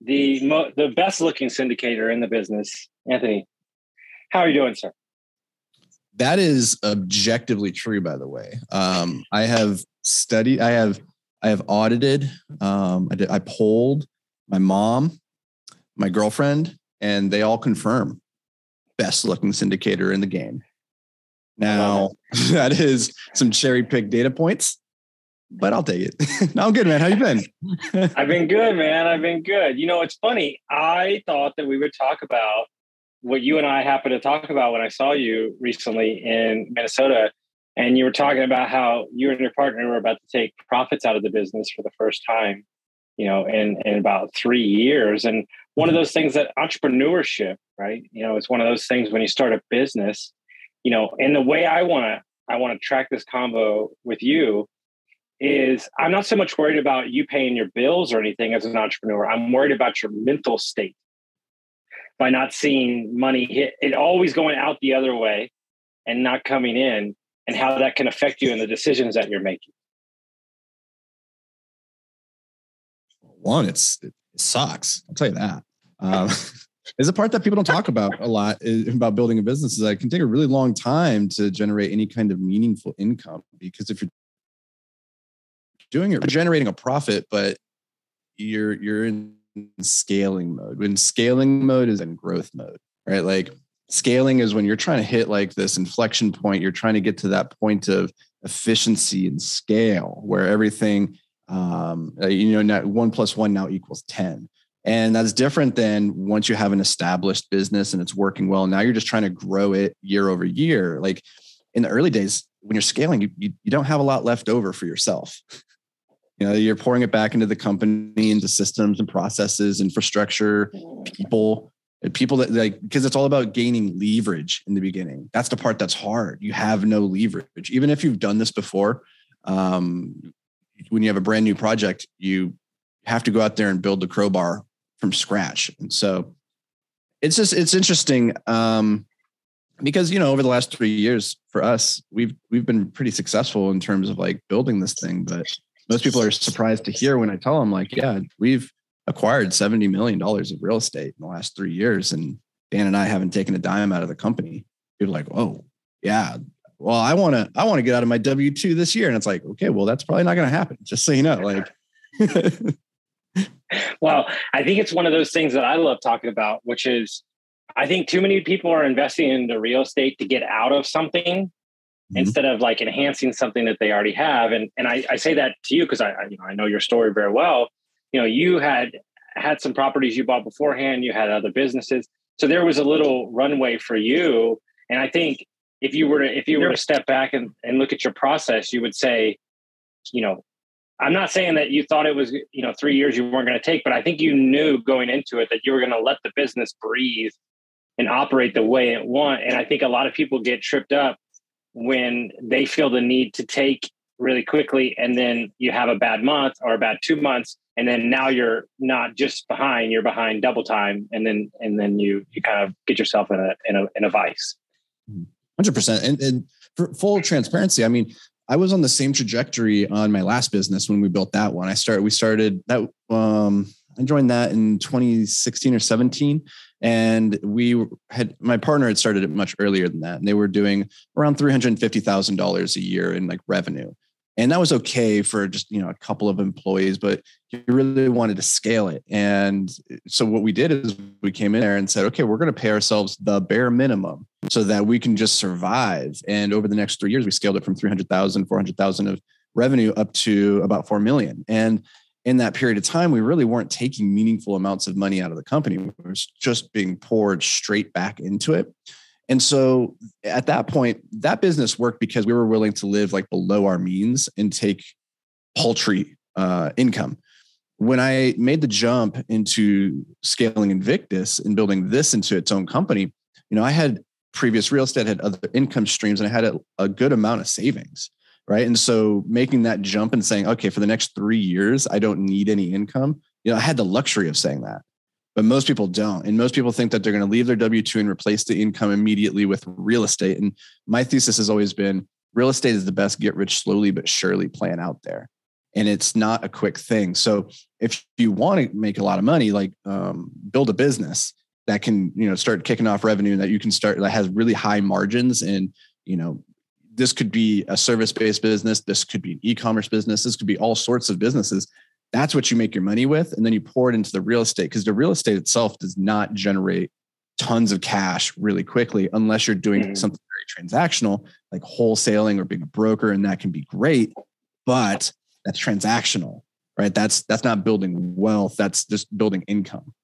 the mo- the best looking syndicator in the business, Anthony. How are you doing, sir? That is objectively true, by the way. Um, I have studied. I have I have audited. Um, I did. I polled my mom, my girlfriend, and they all confirm best looking syndicator in the game. Now that is some cherry pick data points but I'll take it. no, I'm good, man. How you been? I've been good, man. I've been good. You know, it's funny. I thought that we would talk about what you and I happened to talk about when I saw you recently in Minnesota. And you were talking about how you and your partner were about to take profits out of the business for the first time, you know, in, in about three years. And one of those things that entrepreneurship, right? You know, it's one of those things when you start a business, you know, and the way I want to, I want to track this combo with you is I'm not so much worried about you paying your bills or anything as an entrepreneur. I'm worried about your mental state by not seeing money hit it always going out the other way and not coming in and how that can affect you in the decisions that you're making. One, it's it sucks. I'll tell you that. Um, is a part that people don't talk about a lot is, about building a business is that it can take a really long time to generate any kind of meaningful income because if you're doing it, generating a profit, but you're you're in scaling mode. When scaling mode is in growth mode, right? Like scaling is when you're trying to hit like this inflection point. You're trying to get to that point of efficiency and scale where everything, um, uh, you know, now one plus one now equals 10. And that's different than once you have an established business and it's working well. Now you're just trying to grow it year over year. Like in the early days, when you're scaling, you, you, you don't have a lot left over for yourself you know you're pouring it back into the company into systems and processes infrastructure people people that like because it's all about gaining leverage in the beginning. That's the part that's hard. You have no leverage. Even if you've done this before um, when you have a brand new project you have to go out there and build the crowbar from scratch. And so it's just it's interesting um, because you know over the last three years for us we've we've been pretty successful in terms of like building this thing but most people are surprised to hear when I tell them, like, yeah, we've acquired $70 million of real estate in the last three years. And Dan and I haven't taken a dime out of the company. People are like, oh, yeah. Well, I want to, I want to get out of my W 2 this year. And it's like, okay, well, that's probably not going to happen. Just so you know, like, well, I think it's one of those things that I love talking about, which is I think too many people are investing into real estate to get out of something mm-hmm. instead of like enhancing something that they already have. And and I, I say that to you because I, I, you know I know your story very well. You know, you had had some properties you bought beforehand, you had other businesses. So there was a little runway for you. And I think if you were to if you were to step back and, and look at your process, you would say, you know, I'm not saying that you thought it was, you know, three years you weren't going to take, but I think you knew going into it that you were going to let the business breathe and operate the way it want. And I think a lot of people get tripped up when they feel the need to take really quickly and then you have a bad month or a bad two months and then now you're not just behind you're behind double time and then and then you you kind of get yourself in a in a in a vice. 100% and, and for full transparency i mean i was on the same trajectory on my last business when we built that one. I started we started that um i joined that in 2016 or 17 and we had my partner had started it much earlier than that. And they were doing around $350,000 a year in like revenue. And that was okay for just, you know, a couple of employees, but you really wanted to scale it. And so what we did is we came in there and said, okay, we're going to pay ourselves the bare minimum so that we can just survive. And over the next three years, we scaled it from 300,000, 400,000 of revenue up to about 4 million. And in that period of time, we really weren't taking meaningful amounts of money out of the company. It was just being poured straight back into it. And so at that point, that business worked because we were willing to live like below our means and take paltry uh, income. when I made the jump into scaling Invictus and building this into its own company, you know, I had previous real estate, had other income streams, and I had a, a good amount of savings. Right. And so making that jump and saying, okay, for the next three years, I don't need any income. You know, I had the luxury of saying that but most people don't. And most people think that they're going to leave their W 2 and replace the income immediately with real estate. And my thesis has always been real estate is the best get rich slowly but surely plan out there. And it's not a quick thing. So if you want to make a lot of money, like um, build a business that can, you know, start kicking off revenue that you can start that has really high margins and, you know, this could be a service based business. This could be an e commerce business. This could be all sorts of businesses that's what you make your money with. And then you pour it into the real estate because the real estate itself does not generate tons of cash really quickly unless you're doing mm-hmm. something very transactional like wholesaling or being a broker and that can be great but that's transactional right that's that's not building wealth that's just building income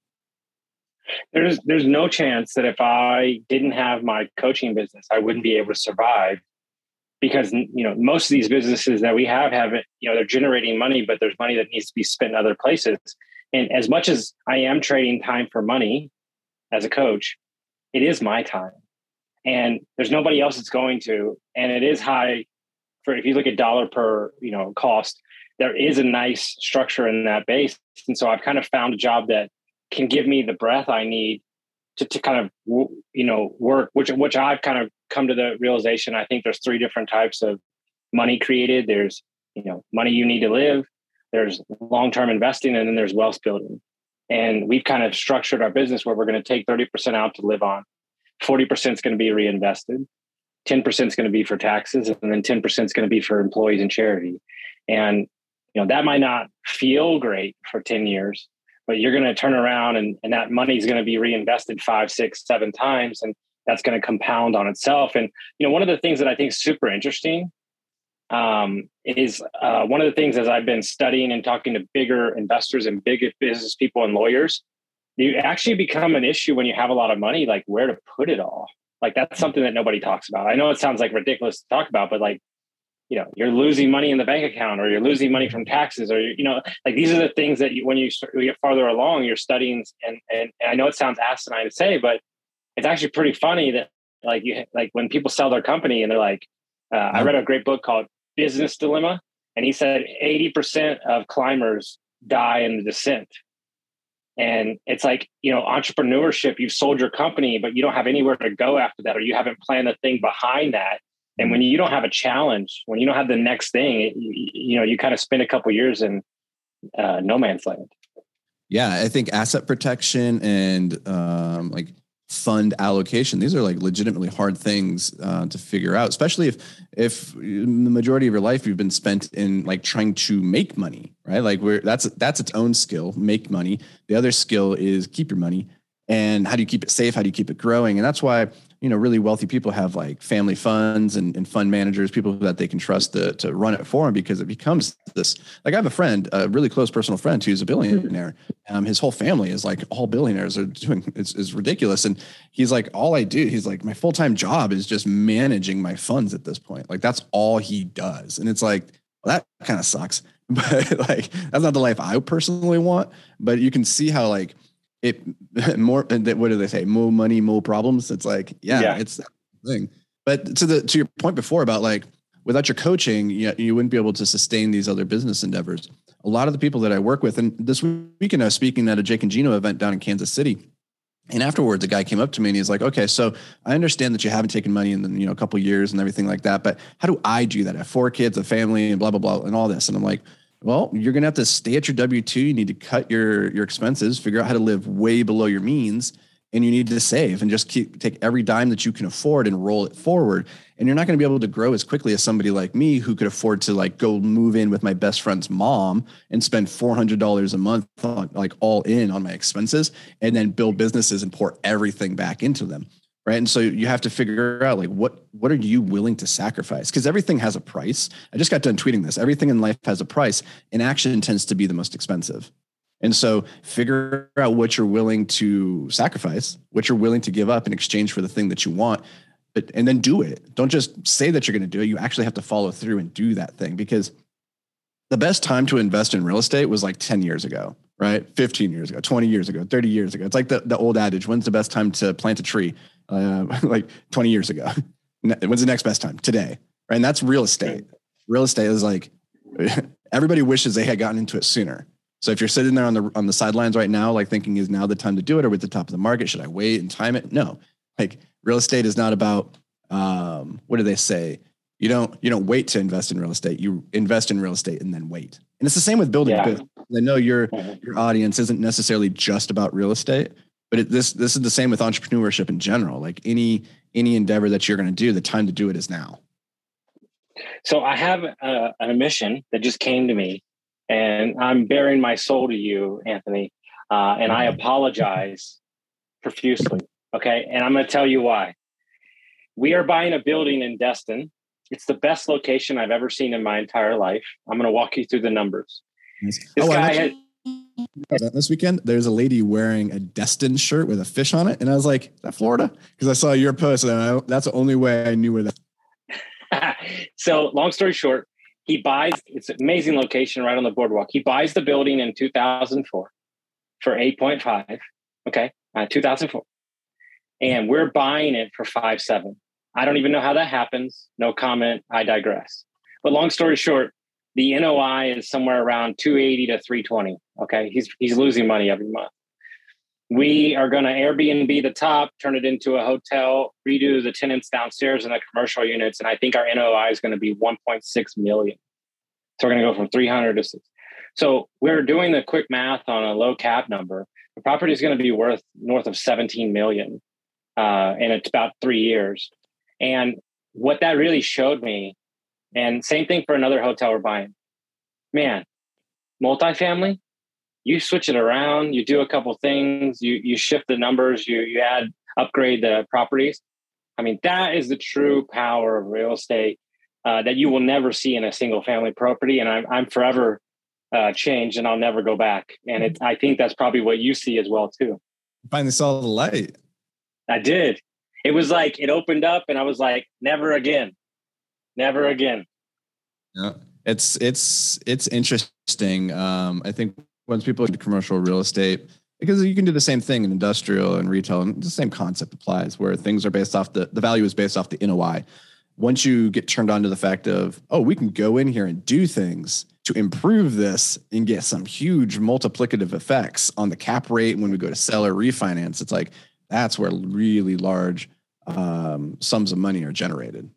there's there's no chance that if i didn't have my coaching business i wouldn't be able to survive because you know most of these businesses that we have have you know they're generating money but there's money that needs to be spent in other places. And as much as i am trading time for money as a coach it is my time. And there's nobody else that's going to. And it is high for if you look at dollar per you know cost there is a nice structure in that base. And so i've kind of found a job that can give me the breath i need to, to kind of you know work which which i've kind of come to the realization i think there's three different types of money created. There's you know money you need to live there's long-term investing and then there's wealth building. And we've kind of structured our business where we're going to take 30% out to live on. 40% is going to be reinvested 10% is going to be for taxes and then 10% is going to be for employees and charity. And you know that might not feel great for 10 years but you're going to turn around and, and that money is going to be reinvested five six seven times and that's going to compound on itself. And you know one of the things that i think is super interesting um, is uh, one of the things as i've been studying and talking to bigger investors and big business people and lawyers you actually become an issue when you have a lot of money like where to put it all. Like that's something that nobody talks about. I know it sounds like ridiculous to talk about but like you know you're losing money in the bank account or you're losing money from taxes or you know like these are the things that you, when you, start, get farther along you're studying and, and and i know it sounds asinine to say but it's actually pretty funny that like you like when people sell their company and they're like uh, i read a great book called business dilemma and he said 80% of climbers die in the descent. And it's like you know entrepreneurship you've sold your company but you don't have anywhere to go after that or you haven't planned the thing behind that and when you don't have a challenge, when you don't have the next thing, it, you, you, know, you kind of spend a couple years in uh, no man's land. Yeah, I think asset protection and um, like fund allocation these are like legitimately hard things uh, to figure out especially if if the majority of your life you've been spent in like trying to make money right? Like we're that's that's its own skill make money. The other skill is keep your money. And how do you keep it safe? How do you keep it growing? And that's why you know really wealthy people have like family funds and, and fund managers people that they can trust to, to run it for them because it becomes this like i have a friend a really close personal friend who's a billionaire. Um, his whole family is like all billionaires are doing it's, it's ridiculous. And he's like all i do he's like my full-time job is just managing my funds at this point. Like that's all he does. And it's like well, that kind of sucks. But like that's not the life i personally want. But you can see how like it more uh, what do they say? More money more problems? It's like yeah, yeah. it's that thing. But to the to your point before about like without your coaching you, you wouldn't be able to sustain these other business endeavors. A lot of the people that i work with and this weekend i was speaking at a jake and gino event down in kansas city. And afterwards a guy came up to me and he's like okay so i understand that you haven't taken money in the, you know a couple years and everything like that but how do i do that? I have four kids a family and blah blah blah and all this. And i'm like well, you're going to have to stay at your W 2. You need to cut your, your expenses, figure out how to live way below your means, and you need to save and just keep take every dime that you can afford and roll it forward. And you're not going to be able to grow as quickly as somebody like me who could afford to like go move in with my best friend's mom and spend $400 a month on, like all in on my expenses and then build businesses and pour everything back into them right? And so you have to figure out like what what are you willing to sacrifice? Because everything has a price. I just got done tweeting this. Everything in life has a price and action tends to be the most expensive. And so figure out what you're willing to sacrifice what you're willing to give up in exchange for the thing that you want but and then do it. Don't just say that you're going to do it. You actually have to follow through and do that thing because the best time to invest in real estate was like 10 years ago, right? 15 years ago, 20 years ago, 30 years ago. It's like the, the old adage when's the best time to plant a tree? Uh, like 20 years ago. When's the next best time? Today. Right. And that's real estate. Real estate is like everybody wishes they had gotten into it sooner. So if you're sitting there on the on the sidelines right now, like thinking is now the time to do it, or with the top of the market, should I wait and time it? No, like real estate is not about um, what do they say? You don't you don't wait to invest in real estate. You invest in real estate and then wait. And it's the same with building yeah. I know your mm-hmm. your audience isn't necessarily just about real estate, but it, this this is the same with entrepreneurship in general. Like any any endeavor that you're going to do, the time to do it is now. So I have a, an mission that just came to me, and I'm bearing my soul to you, Anthony. Uh, and I mm-hmm. apologize profusely. Okay, and I'm going to tell you why. We are buying a building in Destin. It's the best location I've ever seen in my entire life. I'm going to walk you through the numbers. Nice. This oh, guy had, this weekend, there's a lady wearing a Destin shirt with a fish on it, and I was like, "That Florida?" Because I saw your post, and I, that's the only way I knew where that. so, long story short, he buys. It's an amazing location right on the boardwalk. He buys the building in 2004 for 8.5. Okay, uh, 2004, and we're buying it for five seven. I don't even know how that happens. No comment. I digress. But long story short, the NOI is somewhere around 280 to 320. Okay. He's he's losing money every month. We are going to Airbnb the top, turn it into a hotel, redo the tenants downstairs in the commercial units. And I think our NOI is going to be 1.6 million. So we're going to go from 300 to six. So we're doing the quick math on a low cap number. The property is going to be worth north of 17 million. Uh, and it's about three years. And what that really showed me and same thing for another hotel we're buying. Man, multifamily, you switch it around, you do a couple things, you you shift the numbers, you you add upgrade the properties. I mean, that is the true power of real estate uh, that you will never see in a single family property. And I'm I'm forever uh, changed, and I'll never go back. And it, I think that's probably what you see as well too. Finally saw the light. I did. It was like it opened up, and I was like, never again. Never again. Yeah, it's it's it's interesting. Um, I think once people into commercial real estate, because you can do the same thing in industrial and retail, and the same concept applies where things are based off the the value is based off the NOI. Once you get turned on to the fact of, oh, we can go in here and do things to improve this and get some huge multiplicative effects on the cap rate when we go to sell or refinance, it's like that's where really large um, sums of money are generated.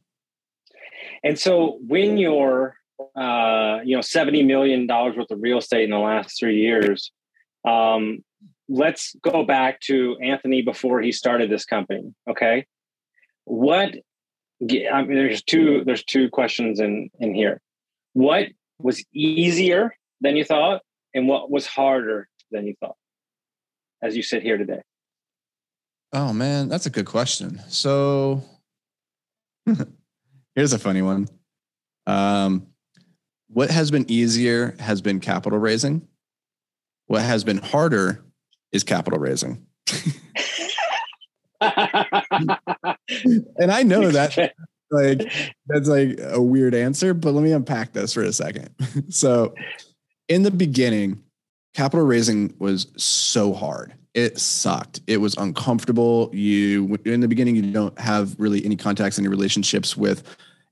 And so when you're, uh, you know, $70 million worth of real estate in the last three years, um, let's go back to Anthony before he started this company. Okay. What, I mean, there's two, there's two questions in, in here. What was easier than you thought and what was harder than you thought as you sit here today? Oh man, that's a good question. So Here's a funny one. Um, what has been easier has been capital raising. What has been harder is capital raising. and I know that like that's like a weird answer, but let me unpack this for a second. so, in the beginning, capital raising was so hard. It sucked. It was uncomfortable. You in the beginning, you don't have really any contacts, any relationships with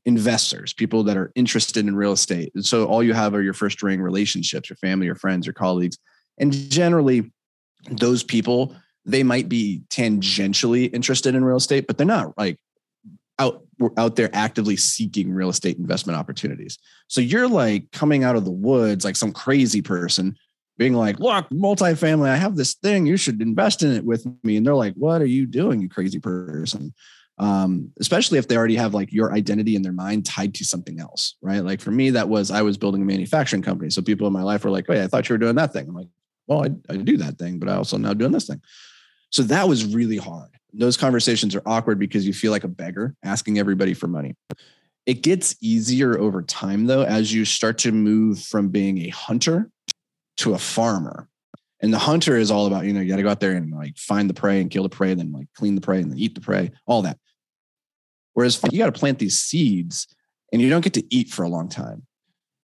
investors, people that are interested in real estate. And so all you have are your first ring relationships, your family, your friends, your colleagues. And generally, those people, they might be tangentially interested in real estate, but they're not like out out there actively seeking real estate investment opportunities. So you're like coming out of the woods like some crazy person being like, look, multifamily, I have this thing, you should invest in it with me. And they're like, what are you doing, you crazy person? Um, especially if they already have like your identity in their mind tied to something else, right? Like for me, that was I was building a manufacturing company. So people in my life were like, "Wait, I thought you were doing that thing." I'm like, "Well, I, I do that thing, but I also now doing this thing." So that was really hard. Those conversations are awkward because you feel like a beggar asking everybody for money. It gets easier over time though as you start to move from being a hunter to a farmer. And the hunter is all about, you know, you got to go out there and like find the prey and kill the prey, and then like clean the prey and then eat the prey, all that. Whereas you got to plant these seeds and you don't get to eat for a long time.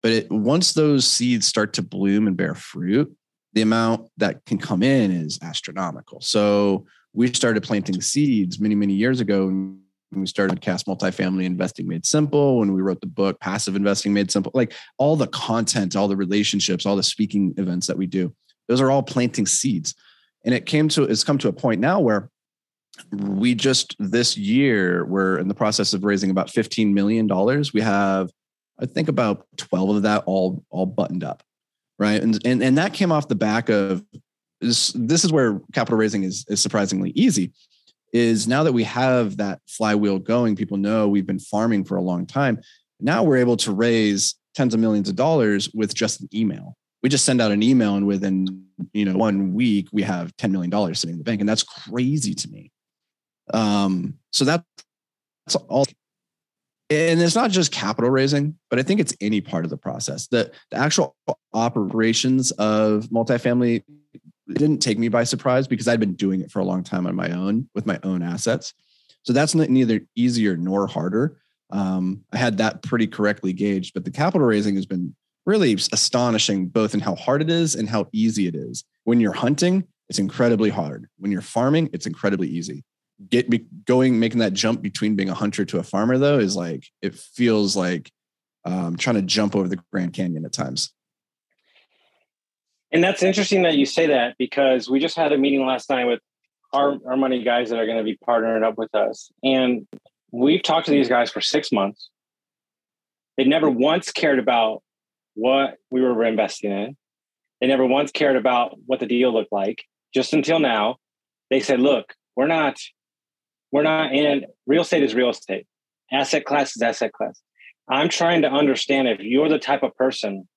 But it, once those seeds start to bloom and bear fruit, the amount that can come in is astronomical. So we started planting seeds many, many years ago. When we started Cast Multifamily Investing Made Simple, when we wrote the book Passive Investing Made Simple, like all the content, all the relationships, all the speaking events that we do, those are all planting seeds. And it came to, it's come to a point now where we just this year we're in the process of raising about 15 million dollars. We have i think about 12 of that all all buttoned up right? And and, and that came off the back of this this is where capital raising is, is surprisingly easy is now that we have that flywheel going people know we've been farming for a long time now we're able to raise tens of millions of dollars with just an email we just send out an email and within you know one week we have 10 million dollars sitting in the bank and that's crazy to me um, so that's all. And it's not just capital raising, but I think it's any part of the process. The, the actual operations of multifamily didn't take me by surprise because I'd been doing it for a long time on my own with my own assets. So that's neither easier nor harder. Um, I had that pretty correctly gauged, but the capital raising has been really astonishing, both in how hard it is and how easy it is. When you're hunting, it's incredibly hard. When you're farming, it's incredibly easy get going making that jump between being a hunter to a farmer though is like it feels like um, trying to jump over the Grand Canyon at times. And that's interesting that you say that because we just had a meeting last night with our, our money guys that are going to be partnering up with us. And we've talked to these guys for six months. They never once cared about what we were investing in. They never once cared about what the deal looked like. Just until now, they said, look, we're not we're not in real estate is real estate. Asset class is asset class. I'm trying to understand if you're the type of person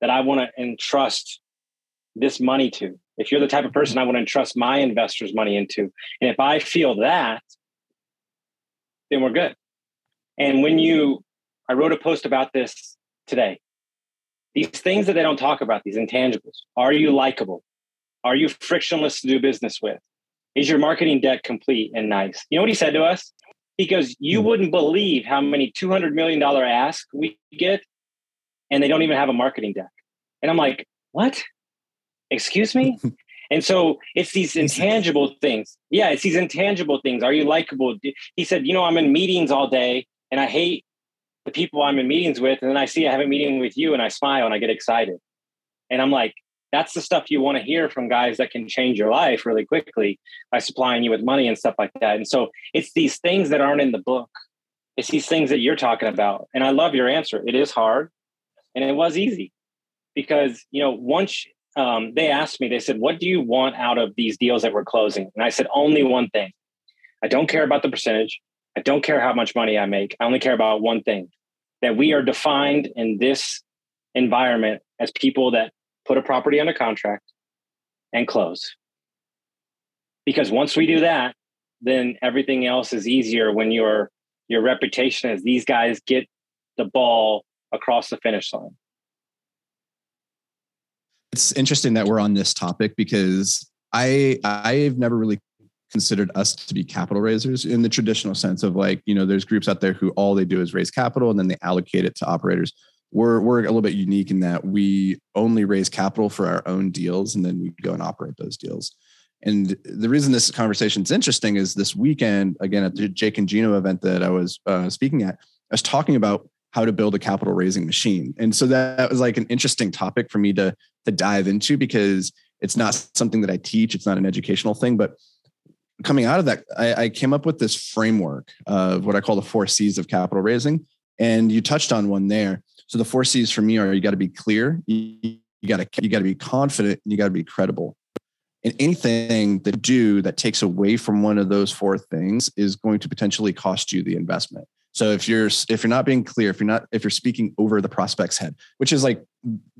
that I want to entrust this money to. If you're the type of person I want to entrust my investors' money into. And if I feel that, then we're good. And when you, I wrote a post about this today. These things that they don't talk about, these intangibles. Are you likable? Are you frictionless to do business with? Is your marketing deck complete and nice? You know what he said to us? He goes, You hmm. wouldn't believe how many $200 million asks we get, and they don't even have a marketing deck. And I'm like, What? Excuse me? and so it's these intangible things. Yeah, it's these intangible things. Are you likable? He said, You know, I'm in meetings all day and I hate the people I'm in meetings with. And then I see I have a meeting with you and I smile and I get excited. And I'm like, that's the stuff you want to hear from guys that can change your life really quickly by supplying you with money and stuff like that. And so it's these things that aren't in the book. It's these things that you're talking about. And I love your answer. It is hard and it was easy because, you know, once um, they asked me, they said, What do you want out of these deals that we're closing? And I said, Only one thing. I don't care about the percentage. I don't care how much money I make. I only care about one thing that we are defined in this environment as people that put a property under contract, and close. Because once we do that, then everything else is easier when your your reputation is these guys get the ball across the finish line. It's interesting that we're on this topic because I I've never really considered us to be capital raisers in the traditional sense of like, you know, there's groups out there who all they do is raise capital and then they allocate it to operators. We're we're a little bit unique in that we only raise capital for our own deals and then we go and operate those deals. And the reason this conversation is interesting is this weekend, again at the Jake and Gino event that I was uh, speaking at, I was talking about how to build a capital raising machine, and so that was like an interesting topic for me to to dive into because it's not something that I teach, it's not an educational thing, but coming out of that, I, I came up with this framework of what I call the four C's of capital raising, and you touched on one there so the four C's for me are you got to be clear, you, got to you got to be confident, and you got to be credible. And anything that do that takes away from one of those four things is going to potentially cost you the investment. So if you're if you're not being clear, if you're not if you're speaking over the prospect's head, which is like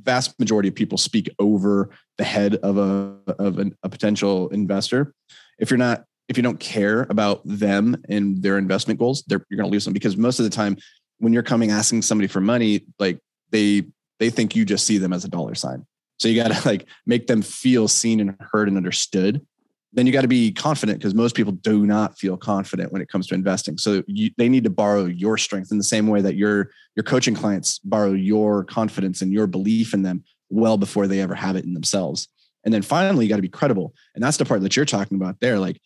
vast majority of people speak over the head of a of an, a potential investor. If you're not if you don't care about them and their investment goals, you're going to lose them because most of the time when you're coming asking somebody for money, like they they think you just see them as a dollar sign. So you got to like make them feel seen and heard and understood. then you got to be confident because most people do not feel confident when it comes to investing. So you, they need to borrow your strength in the same way that your your coaching clients borrow your confidence and your belief in them well before they ever have it in themselves. And then finally, you got to be credible, and that's the part that you're talking about there. Like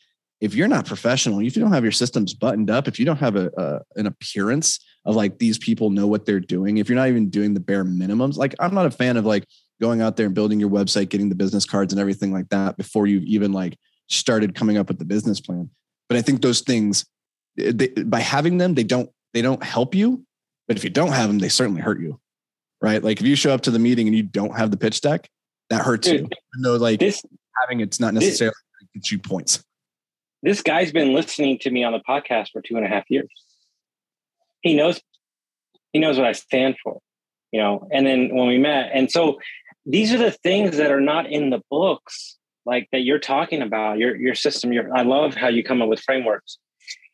if you're not professional, if you don't have your systems buttoned up, if you don't have a, a an appearance of like these people know what they're doing, if you're not even doing the bare minimums, like I'm not a fan of like going out there and building your website, getting the business cards and everything like that before you've even like started coming up with the business plan. But I think those things, they, by having them, they don't they don't help you. But if you don't have them, they certainly hurt you, right? Like if you show up to the meeting and you don't have the pitch deck, that hurts Dude, you. Even though like this, having it's not necessarily this, gets you points. This guy's been listening to me on the podcast for two and a half years. He knows he knows what I stand for, you know. And then when we met, and so these are the things that are not in the books like that you're talking about your your system your i love how you come up with frameworks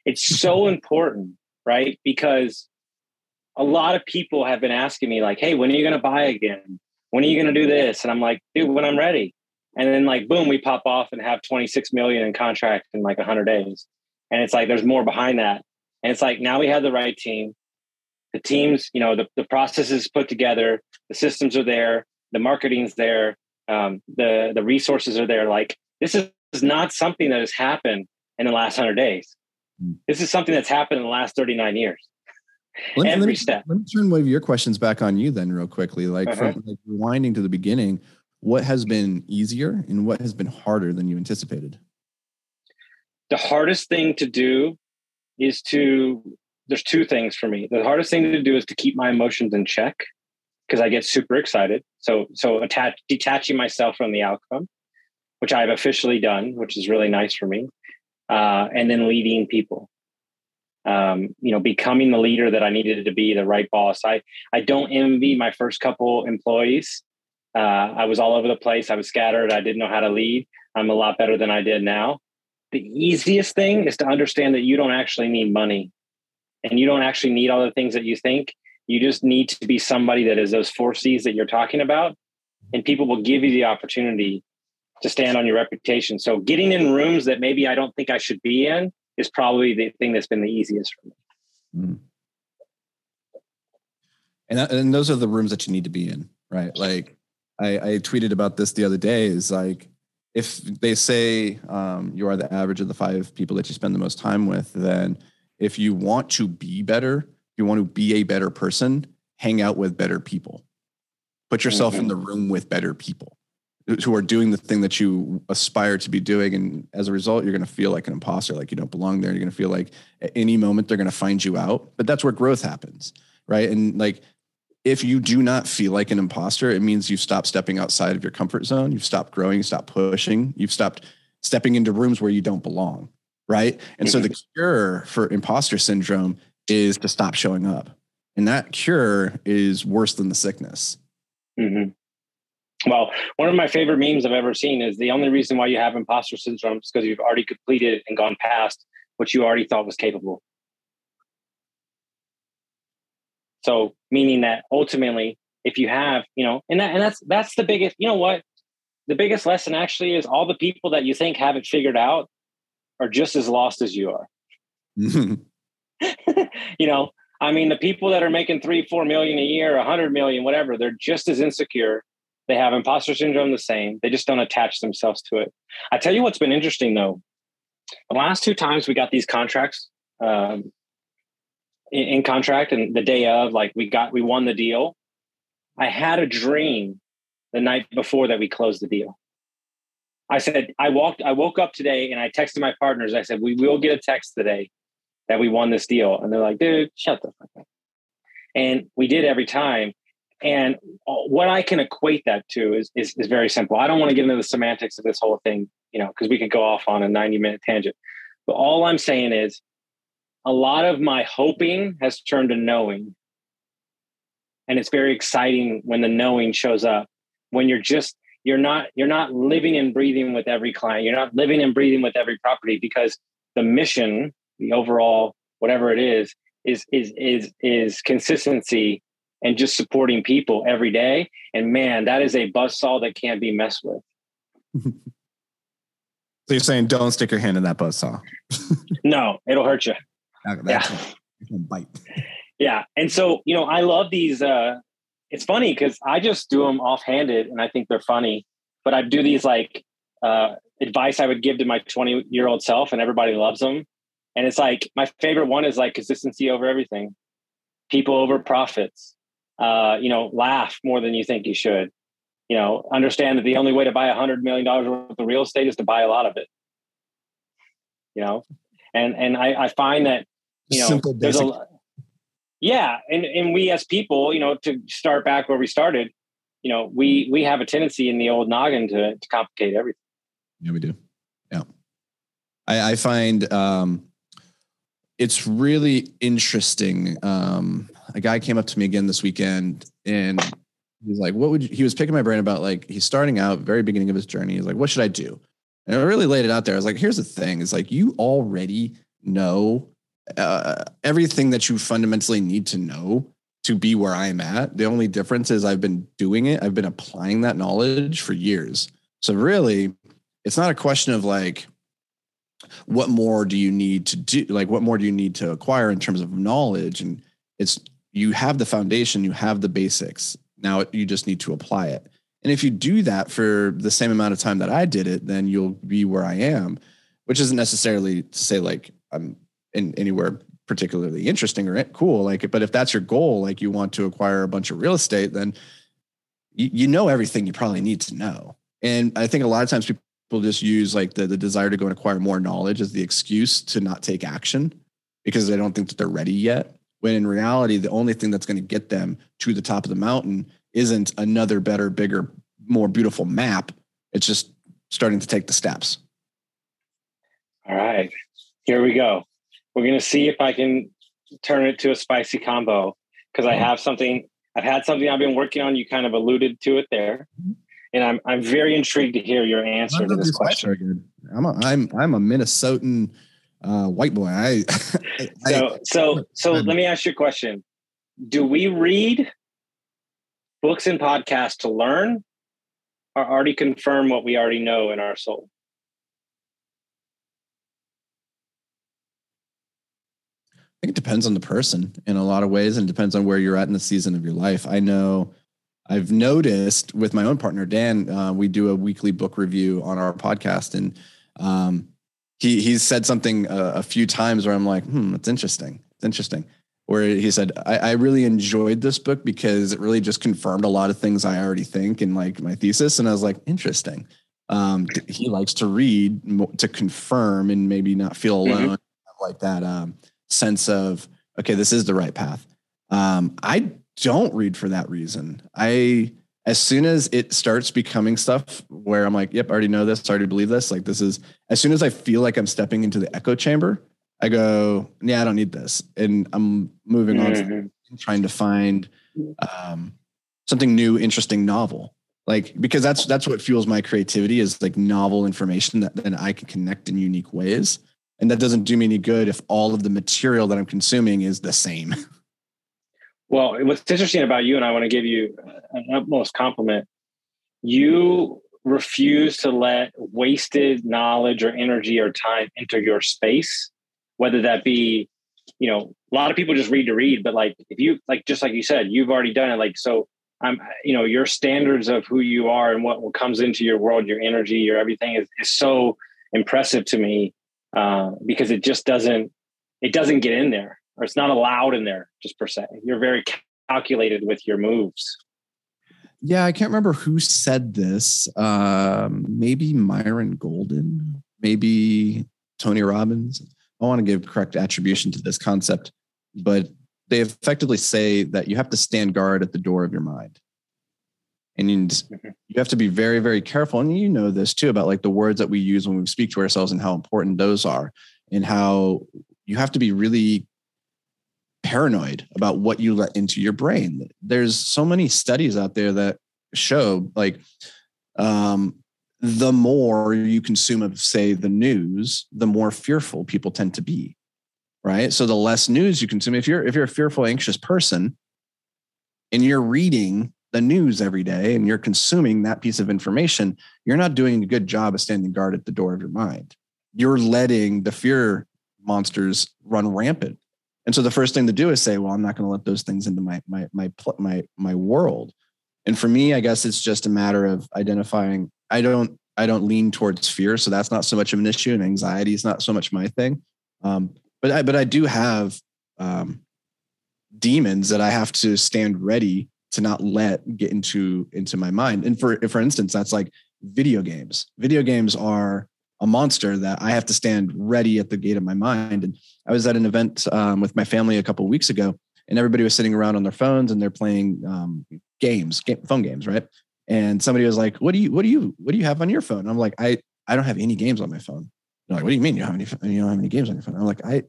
it's so important right because a lot of people have been asking me like hey when are you going to buy again when are you going to do this and i'm like dude when i'm ready and then like boom we pop off and have 26 million in contract in like 100 days and it's like there's more behind that and it's like now we have the right team the teams you know the, the process is put together the systems are there the marketing's there um, the the resources are there. Like this is not something that has happened in the last hundred days. Mm. This is something that's happened in the last thirty nine years. Let, Every let me, step. Let me turn one of your questions back on you then, real quickly. Like uh-huh. from like rewinding to the beginning, what has been easier and what has been harder than you anticipated? The hardest thing to do is to. There's two things for me. The hardest thing to do is to keep my emotions in check because I get super excited. So so attach detaching myself from the outcome, which I've officially done, which is really nice for me. Uh, and then leading people. Um, you know, becoming the leader that I needed to be, the right boss. I I don't envy my first couple employees. Uh, I was all over the place. I was scattered. I didn't know how to lead. I'm a lot better than I did now. The easiest thing is to understand that you don't actually need money and you don't actually need all the things that you think you just need to be somebody that is those four C's that you're talking about, and people will give you the opportunity to stand on your reputation. So getting in rooms that maybe I don't think I should be in is probably the thing that's been the easiest for me. Mm. And, that, and those are the rooms that you need to be in, right? Like I, I tweeted about this the other day is like, if they say um, you are the average of the five people that you spend the most time with, then if you want to be better, if you want to be a better person, hang out with better people. Put yourself mm-hmm. in the room with better people who are doing the thing that you aspire to be doing. And as a result, you're going to feel like an imposter, like you don't belong there. You're going to feel like at any moment they're going to find you out. But that's where growth happens. Right. And like, if you do not feel like an imposter, it means you've stopped stepping outside of your comfort zone. You've stopped growing, you stopped pushing, you've stopped stepping into rooms where you don't belong. Right. And mm-hmm. so the cure for imposter syndrome is to stop showing up. And that cure is worse than the sickness. Mm-hmm. Well, one of my favorite memes I've ever seen is the only reason why you have imposter syndrome is because you've already completed and gone past what you already thought was capable. So, meaning that ultimately, if you have, you know, and that, and that's that's the biggest, you know what, the biggest lesson actually is all the people that you think have it figured out are just as lost as you are. you know, I mean, the people that are making three, four million a year, a hundred million, whatever, they're just as insecure. They have imposter syndrome the same. They just don't attach themselves to it. I tell you what's been interesting though. The last two times we got these contracts um, in, in contract, and the day of, like we got, we won the deal. I had a dream the night before that we closed the deal. I said, I walked, I woke up today and I texted my partners. I said, we will get a text today that we won this deal. And they're like, dude, shut the fuck up. And we did every time. And uh, what I can equate that to is, is, is very simple. I don't want to get into the semantics of this whole thing, you know, because we could go off on a 90 minute tangent. But all I'm saying is a lot of my hoping has turned to knowing. And it's very exciting when the knowing shows up. When you're just you're not you're not living and breathing with every client. You're not living and breathing with every property because the mission the overall whatever it is is is is is consistency and just supporting people every day. And man, that is a buzz saw that can't be messed with. So you're saying don't stick your hand in that buzz saw? no, it'll hurt you. That's yeah. bite. Yeah. And so, you know, I love these. Uh, it's funny because I just do them offhanded and I think they're funny, but I do these like uh, advice I would give to my 20 year old self and everybody loves them. And it's like, my favorite one is like consistency over everything, people over profits, uh, you know, laugh more than you think you should. You know, understand that the only way to buy a hundred million dollars worth of real estate is to buy a lot of it. You know, and and I, I find that you know Simple, basic. a yeah, and and we as people, you know, to start back where we started, you know, we we have a tendency in the old noggin to to complicate everything. Yeah, we do. Yeah, I, I find um, it's really interesting. Um, a guy came up to me again this weekend and he's like, what would you, he was picking my brain about like, he's starting out very beginning of his journey. He's like, what should I do? And I really laid it out there. I was like, here's the thing. It's like, you already know uh, everything that you fundamentally need to know to be where I'm at. The only difference is I've been doing it. I've been applying that knowledge for years. So really it's not a question of like, what more do you need to do? Like, what more do you need to acquire in terms of knowledge? And it's you have the foundation, you have the basics. Now you just need to apply it. And if you do that for the same amount of time that I did it, then you'll be where I am, which isn't necessarily to say like I'm in anywhere particularly interesting or eh, cool. Like, but if that's your goal, like you want to acquire a bunch of real estate, then you, you know everything you probably need to know. And I think a lot of times people just use like the, the desire to go and acquire more knowledge as the excuse to not take action because they don't think that they're ready yet when in reality, the only thing that's going to get them to the top of the mountain isn't another better, bigger, more beautiful map. It's just starting to take the steps. All right, here we go. We're going to see if I can turn it to a spicy combo because I have something. I've had something I've been working on. You kind of alluded to it there, and I'm I'm very intrigued to hear your answer to this question. I'm a, I'm I'm a Minnesotan uh, white boy. I, I so so so let me ask you a question. Do we read books and podcasts to learn or already confirm what we already know in our soul? I think it depends on the person in a lot of ways and depends on where you're at in the season of your life. I know I've noticed with my own partner, Dan, uh, we do a weekly book review on our podcast. And um, he he's said something a, a few times where I'm like, hmm, that's interesting. It's interesting. Where he said, I, I really enjoyed this book because it really just confirmed a lot of things I already think in like my thesis. And I was like, interesting. Um, he likes to read to confirm and maybe not feel mm-hmm. alone, mm-hmm. like that um, sense of okay, this is the right path. Um, I don't read for that reason. I as soon as it starts becoming stuff where I'm like, yep, I already know this, I already believe this. Like this is as soon as I feel like I'm stepping into the echo chamber, I go, yeah, I don't need this. And I'm moving mm-hmm. on trying to find um, something new, interesting, novel. Like because that's that's what fuels my creativity is like novel information that then I can connect in unique ways. And that doesn't do me any good if all of the material that I'm consuming is the same. Well, what's interesting about you, and I want to give you an utmost compliment, you refuse to let wasted knowledge or energy or time enter your space, whether that be, you know, a lot of people just read to read, but like if you like just like you said, you've already done it. Like so I'm you know, your standards of who you are and what, comes into your world, your energy, your everything is, is so impressive to me. Uh, because it just doesn't it doesn't get in there or it's not allowed in there just per se. You're very calculated with your moves. Yeah, I can't remember who said this. Um, maybe Myron Golden, maybe Tony Robbins. I want to give correct attribution to this concept, but they effectively say that you have to stand guard at the door of your mind. And mm-hmm. you have to be very, very careful. And you know this too about like the words that we use when we speak to ourselves and how important those are, and how you have to be really paranoid about what you let into your brain. There's so many studies out there that show like um, the more you consume of say the news, the more fearful people tend to be. Right. So the less news you consume, if you're if you're a fearful, anxious person and you're reading the news every day and you're consuming that piece of information, you're not doing a good job of standing guard at the door of your mind. You're letting the fear monsters run rampant. And so the first thing to do is say, well, I'm not going to let those things into my my my my my world. And for me, I guess it's just a matter of identifying. I don't I don't lean towards fear, so that's not so much of an issue, and anxiety is not so much my thing. Um, but I but I do have um, demons that I have to stand ready to not let get into into my mind. And for for instance, that's like video games. Video games are a monster that I have to stand ready at the gate of my mind. And I was at an event um, with my family a couple weeks ago, and everybody was sitting around on their phones and they're playing um, games, game, phone games, right? And somebody was like, "What do you what do you what do you have on your phone?" And I'm like, "I I don't have any games on my phone." They're like, "What do you mean you don't have any you don't have any games on your phone?" I'm like, "I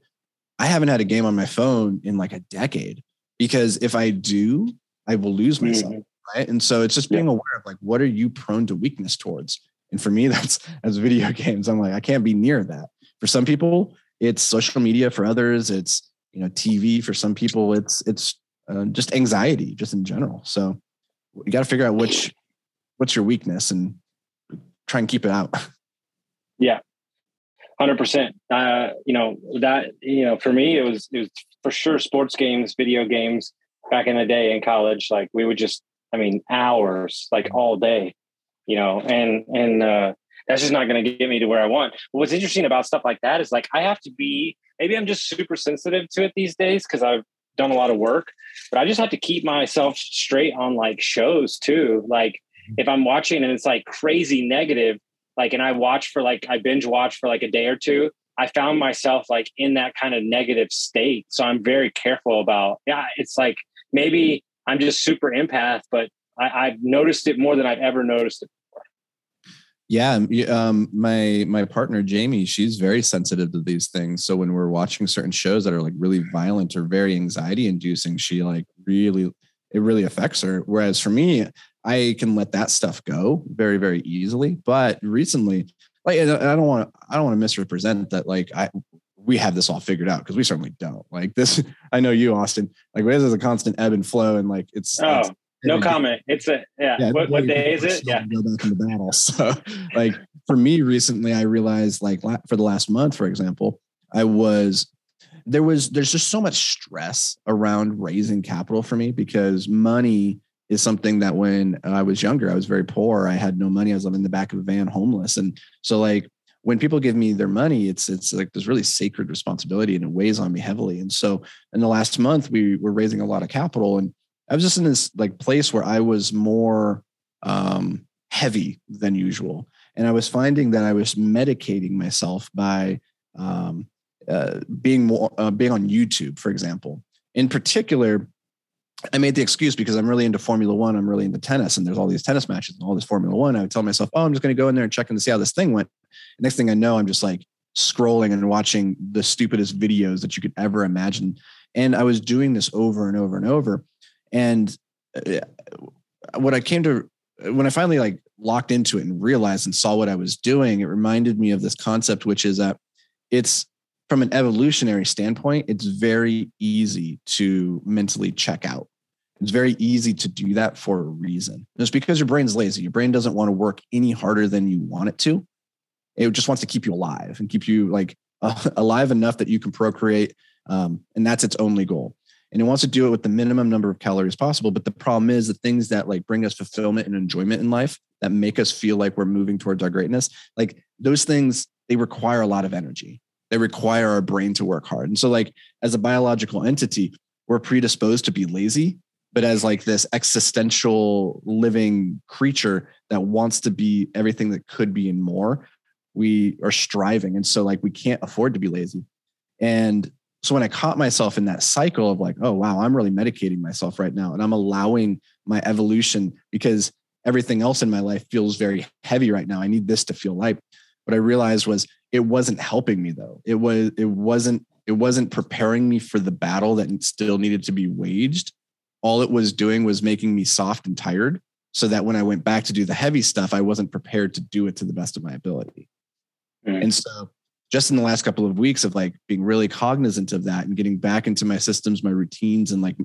I haven't had a game on my phone in like a decade because if I do, I will lose myself." Mm-hmm. Right. And so it's just being yeah. aware of like, what are you prone to weakness towards? And for me, that's as video games. I'm like, I can't be near that. For some people, it's social media. For others, it's you know TV. For some people, it's it's uh, just anxiety, just in general. So you got to figure out which what's your weakness and try and keep it out. Yeah, hundred uh, percent. You know that you know for me it was it was for sure sports games, video games. Back in the day in college, like we would just, I mean, hours, like all day, you know, and and uh, that's just not going to get me to where I want. But what's interesting about stuff like that is like I have to be. Maybe I'm just super sensitive to it these days because I've done a lot of work, but I just have to keep myself straight on like shows too. Like if I'm watching and it's like crazy negative, like, and I watch for like, I binge watch for like a day or two, I found myself like in that kind of negative state. So I'm very careful about, yeah, it's like maybe I'm just super empath, but I, I've noticed it more than I've ever noticed it Before. yeah, um, my my partner Jamie, she's very sensitive to these things. So when we're watching certain shows that are like really violent or very anxiety inducing, she like really it really affects her. Whereas for me, I can let that stuff go very very easily. But recently, like I don't want to I don't want to misrepresent that like I we have this all figured out because we certainly don't. Like this, I know you, Austin. Like this is a constant ebb and flow, and like it's, oh. it's no comment. It's a yeah. yeah what, what day is it? Yeah. Go back into battle. So like for me recently, I realized like for the last month, for example, I was there was there's just so much stress around raising capital for me because money is something that when I was younger, I was very poor. I had no money. I was living in the back of a van, homeless, and so like when people give me their money, it's it's like this really sacred responsibility and it weighs on me heavily. And so in the last month, we were raising a lot of capital and I was just in this like place where I was more um, heavy than usual, and I was finding that I was medicating myself by um, uh, being more uh, being on YouTube, for example. In particular, I made the excuse because I'm really into Formula One. I'm really into tennis, and there's all these tennis matches and all this Formula One. I would tell myself, "Oh, I'm just going to go in there and check in to see how this thing went." Next thing I know, I'm just like scrolling and watching the stupidest videos that you could ever imagine. And I was doing this over and over and over. And uh, what I came to when I finally like locked into it and realized and saw what I was doing, it reminded me of this concept, which is that it's from an evolutionary standpoint, it's very easy to mentally check out. It's very easy to do that for a reason. It's because your brain's lazy. Your brain doesn't want to work any harder than you want it to. It just wants to keep you alive and keep you like uh, alive enough that you can procreate. Um, and that's its only goal and it wants to do it with the minimum number of calories possible. But the problem is the things that like bring us fulfillment and enjoyment in life that make us feel like we're moving towards our greatness, like those things, they require a lot of energy. They require our brain to work hard. And so, like, as a biological entity, we're predisposed to be lazy, but as like this existential living creature that wants to be everything that could be and more, we are striving. And so, like, we can't afford to be lazy. And so when I caught myself in that cycle of like, oh, wow, I'm really medicating myself right now. And I'm allowing my evolution because everything else in my life feels very heavy right now. I need this to feel light. What I realized was it wasn't helping me though. It was, it wasn't, it wasn't preparing me for the battle that still needed to be waged. All it was doing was making me soft and tired so that when I went back to do the heavy stuff, I wasn't prepared to do it to the best of my ability. Mm. And so just in the last couple of weeks of like being really cognizant of that and getting back into my systems, my routines, and like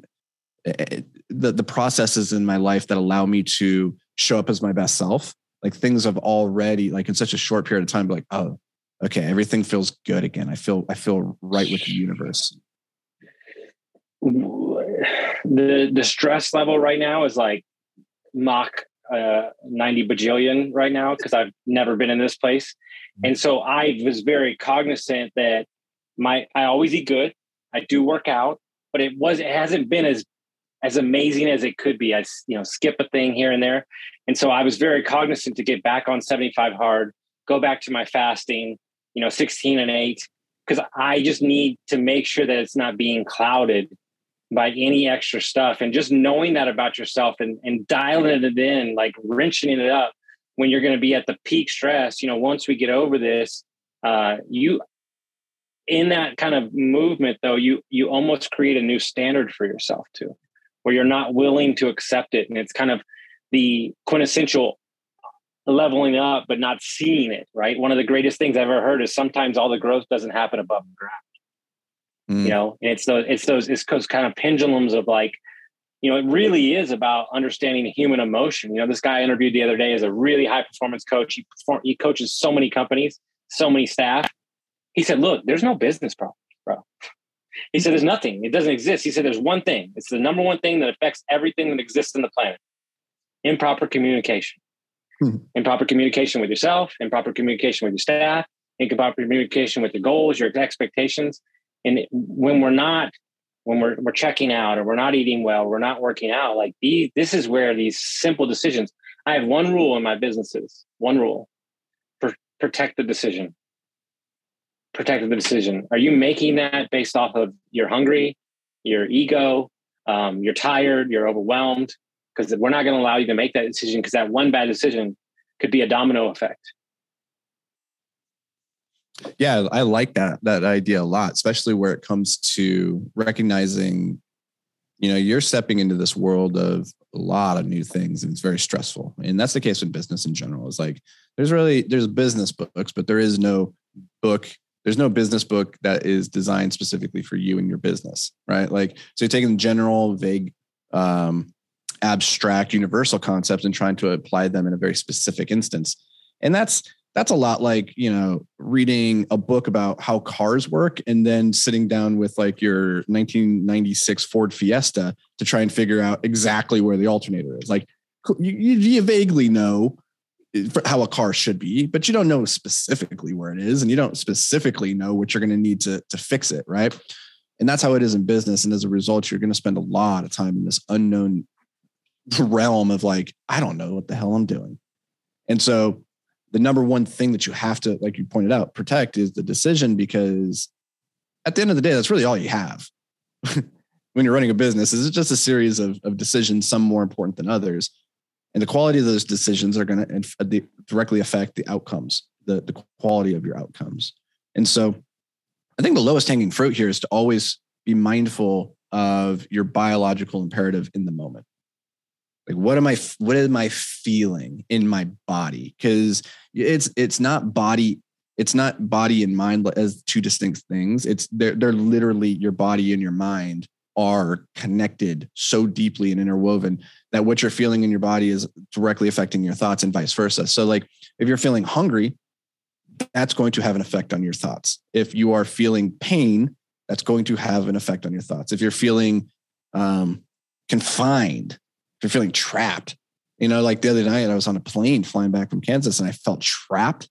eh, the the processes in my life that allow me to show up as my best self like things have already like in such a short period of time like oh okay everything feels good again i feel i feel right with the universe the the stress level right now is like Mach uh, 90 bajillion right now because I've never been in this place. And so I was very cognizant that my I always eat good. I do work out, but it was it hasn't been as as amazing as it could be. I you know skip a thing here and there. And so I was very cognizant to get back on 75 hard, go back to my fasting, you know, 16 and 8 because I just need to make sure that it's not being clouded by any extra stuff. And just knowing that about yourself and, and dialing it in like wrenching it up when you're going to be at the peak stress you know once we get over this uh you in that kind of movement though you you almost create a new standard for yourself too where you're not willing to accept it. And it's kind of the quintessential leveling up but not seeing it right? One of the greatest things i've ever heard is sometimes all the growth doesn't happen above the ground Mm. You know, it's those it's those it's those kind of pendulums of like, you know, it really is about understanding human emotion. You know, this guy I interviewed the other day is a really high performance coach. He perform, he coaches so many companies, so many staff. He said, "Look, there's no business problem, bro." He said, "There's nothing. It doesn't exist." He said, "There's one thing. It's the number one thing that affects everything that exists in the planet: improper communication. Hmm. Improper communication with yourself, improper communication with your staff, improper communication with your goals, your expectations." And when we're not when we're we're checking out or we're not eating well we're not working out like these this is where these simple decisions i have one rule in my businesses one rule. Protect the decision. Protect the decision. Are you making that based off of you're hungry your ego um, you're tired you're overwhelmed? Because we're not going to allow you to make that decision because that one bad decision could be a domino effect yeah i like that that idea a lot especially where it comes to recognizing you know you're stepping into this world of a lot of new things and it's very stressful. And that's the case with business in general. It's like there's really there's business books but there is no book there's no business book that is designed specifically for you and your business right? Like so you're taking general vague um, abstract universal concepts and trying to apply them in a very specific instance. And that's that's a lot like you know reading a book about how cars work and then sitting down with like your 1996 ford fiesta to try and figure out exactly where the alternator is. Like you, you vaguely know eh, how a car should be but you don't know specifically where it is and you don't specifically know what you're going to need to to fix it right? And that's how it is in business. And as a result you're going to spend a lot of time in this unknown realm of like i don't know what the hell i'm doing. And so the number one thing that you have to, like you pointed out, protect is the decision because at the end of the day, that's really all you have. when you're running a business, is it just a series of, of decisions, some more important than others? And the quality of those decisions are going to uh, directly affect the outcomes, the, the quality of your outcomes. And so I think the lowest hanging fruit here is to always be mindful of your biological imperative in the moment like what am i what am i feeling in my body because it's it's not body it's not body and mind as two distinct things. It's they're, they're literally your body and your mind are connected so deeply and interwoven that what you're feeling in your body is directly affecting your thoughts and vice versa. So like if you're feeling hungry that's going to have an effect on your thoughts. If you are feeling pain that's going to have an effect on your thoughts. If you're feeling um, confined if you're feeling trapped. You know, like the other night I was on a plane flying back from Kansas and I felt trapped.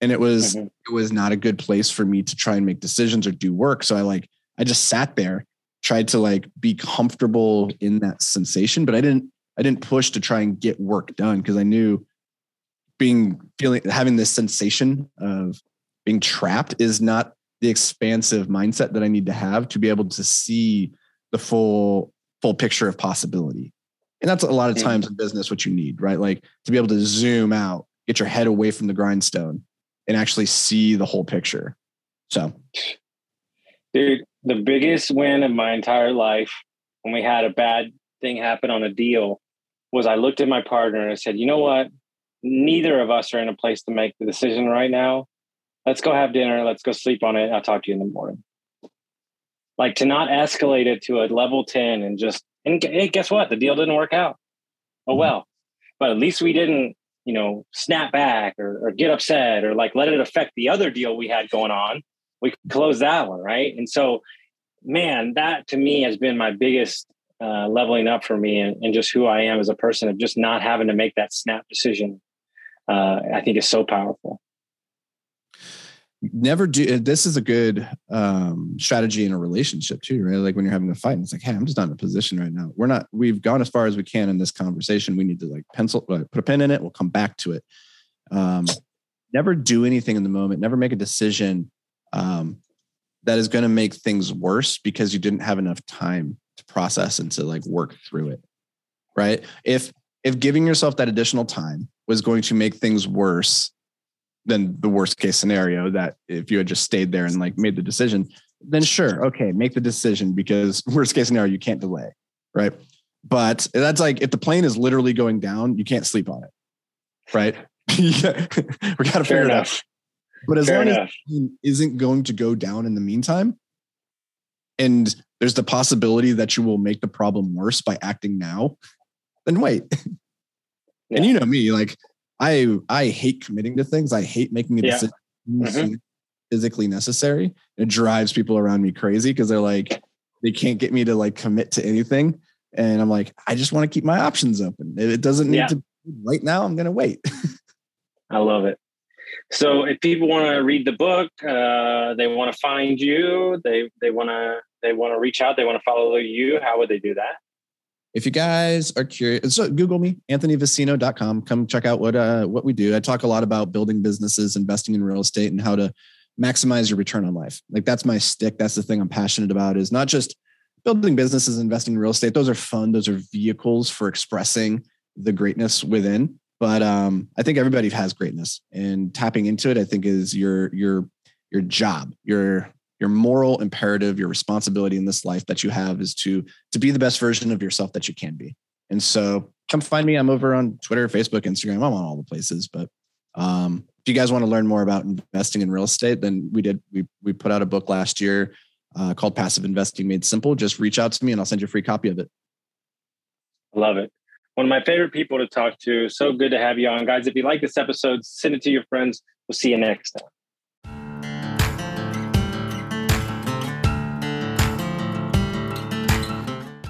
And it was mm-hmm. it was not a good place for me to try and make decisions or do work. So I like I just sat there, tried to like be comfortable in that sensation, but I didn't I didn't push to try and get work done because I knew being feeling having this sensation of being trapped is not the expansive mindset that I need to have to be able to see the full full picture of possibility. And that's a lot of times in business what you need, right? Like to be able to zoom out, get your head away from the grindstone and actually see the whole picture. So, dude, the biggest win of my entire life when we had a bad thing happen on a deal was I looked at my partner and I said, you know what? Neither of us are in a place to make the decision right now. Let's go have dinner. Let's go sleep on it. I'll talk to you in the morning. Like to not escalate it to a level 10 and just And hey, guess what? The deal didn't work out. Oh mm-hmm. well. But at least we didn't, you know, snap back or, or get upset or like let it affect the other deal we had going on. We closed that one, right? And so, man, that to me has been my biggest uh, leveling up for me and, and, just who I am as a person of just not having to make that snap decision. Uh, I think is so powerful never do this is a good um, strategy in a relationship too right? Like when you're having a fight and it's like hey i'm just not in a position right now. We're not we've gone as far as we can in this conversation. We need to like pencil uh, put a pen in it. We'll come back to it. Um, never do anything in the moment. Never make a decision um, that is going to make things worse because you didn't have enough time to process and to like work through it right? If if giving yourself that additional time was going to make things worse than the worst case scenario that if you had just stayed there and like made the decision, then sure, okay, make the decision because worst case scenario, you can't delay. Right. But that's like if the plane is literally going down, you can't sleep on it. Right. we got to figure it out. But as Fair long enough. as isn't going to go down in the meantime, and there's the possibility that you will make the problem worse by acting now, then wait. Yeah. And you know me, like I I hate committing to things. I hate making a yeah. decision mm-hmm. physically necessary. It drives people around me crazy because they're like they can't get me to like commit to anything. And I'm like, I just want to keep my options open. It doesn't need yeah. to right now. I'm gonna wait. I love it. So if people want to read the book, uh, they want to find you, they they want to they want to reach out, they want to follow you. How would they do that? If you guys are curious, so Google me, anthonyvicino.com. Come check out what uh, what we do. I talk a lot about building businesses, investing in real estate, and how to maximize your return on life. Like that's my stick. That's the thing I'm passionate about. Is not just building businesses, investing in real estate. Those are fun. Those are vehicles for expressing the greatness within. But um, I think everybody has greatness, and tapping into it, I think, is your your your job. Your your moral imperative, your responsibility in this life that you have is to to be the best version of yourself that you can be. And so come find me. I'm over on Twitter, Facebook, Instagram. I'm on all the places. But um, if you guys want to learn more about investing in real estate, then we did we we put out a book last year uh, called Passive Investing Made Simple. Just reach out to me and I'll send you a free copy of it. I love it. One of my favorite people to talk to. So good to have you on, guys. If you like this episode, send it to your friends. We'll see you next time.